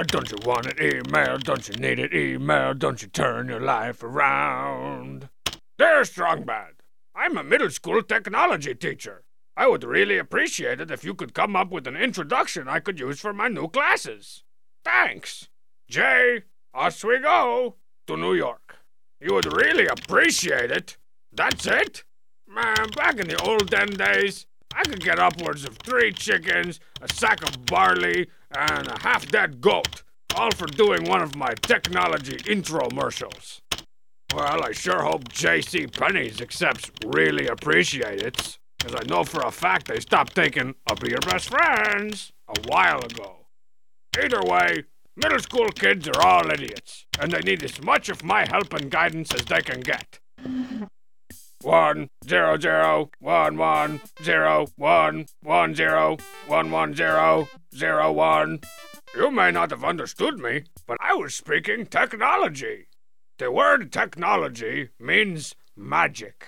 Uh, Don't you want it? Email. Don't you need it? Email. Don't you turn your life around? Dear Strong Bad, I'm a middle school technology teacher. I would really appreciate it if you could come up with an introduction I could use for my new classes. Thanks. Jay, Oswego to New York. You would really appreciate it. That's it? Man, back in the olden days, I could get upwards of three chickens, a sack of barley, and a half dead goat, all for doing one of my technology intromercials. Well, I sure hope J.C. Penney's accepts really appreciate it, because I know for a fact they stopped taking Be Your Best Friends a while ago. Either way, middle school kids are all idiots, and they need as much of my help and guidance as they can get. One zero zero one one zero one one zero one one zero zero one. You may not have understood me, but I was speaking technology. The word technology means magic.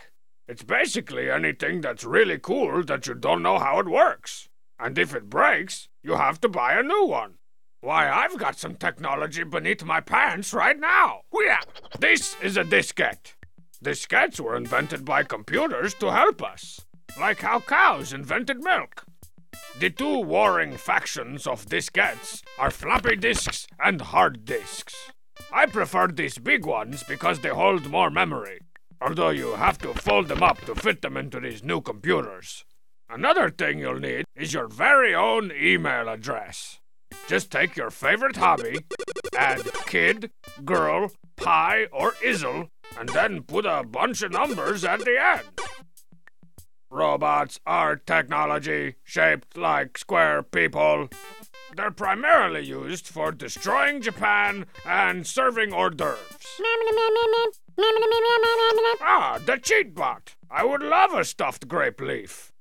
It's basically anything that's really cool that you don't know how it works. And if it breaks, you have to buy a new one. Why, I've got some technology beneath my pants right now. Oh, Hooyah! This is a diskette. Diskettes were invented by computers to help us, like how cows invented milk. The two warring factions of diskettes are floppy disks and hard disks. I prefer these big ones because they hold more memory, although you have to fold them up to fit them into these new computers. Another thing you'll need is your very own email address. Just take your favorite hobby, add kid, girl, pie, or izzle, and then put a bunch of numbers at the end. Robots are technology shaped like square people. They're primarily used for destroying Japan and serving hors d'oeuvres. Ah, the cheat bot. I would love a stuffed grape leaf.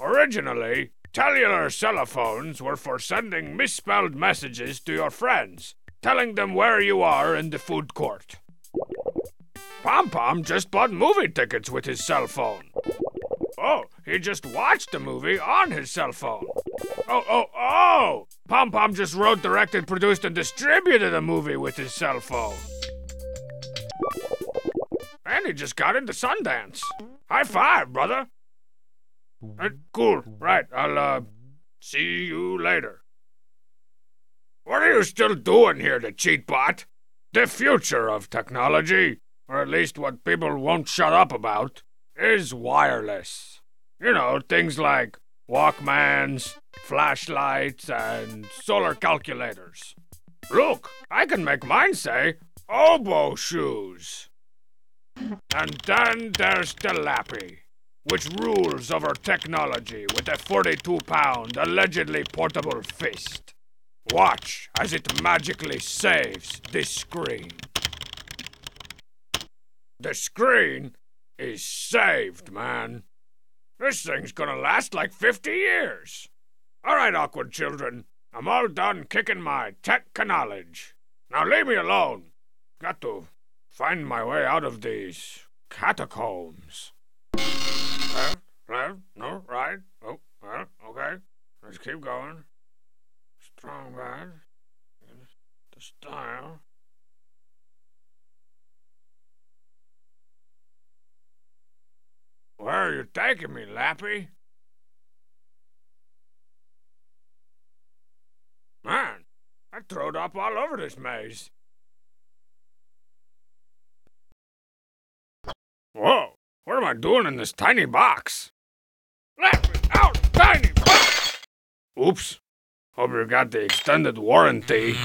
Originally, cellular celophones were for sending misspelled messages to your friends, telling them where you are in the food court. Pom Pom just bought movie tickets with his cell phone. Oh, he just watched the movie on his cell phone. Oh, oh, oh! Pom Pom just wrote, directed, produced, and distributed a movie with his cell phone. And he just got into Sundance. High five, brother. Cool. Right. I'll, uh, see you later. What are you still doing here, the cheat bot? The future of technology, or at least what people won't shut up about, is wireless. You know, things like Walkmans, flashlights, and solar calculators. Look, I can make mine say oboe shoes. And then there's the Lappy, which rules over technology with a 42 pound, allegedly portable fist. Watch as it magically saves this screen. The screen is saved, man. This thing's gonna last like 50 years. All right, awkward children. I'm all done kicking my tech knowledge. Now leave me alone. Got to find my way out of these catacombs. Left, left, no, right. Oh, well, okay. Let's keep going. Strong Bad. The style. Where are you taking me, Lappy? Man, I throwed up all over this maze. Whoa, what am I doing in this tiny box? Let me out, tiny box! Oops. Hope you got the extended warranty.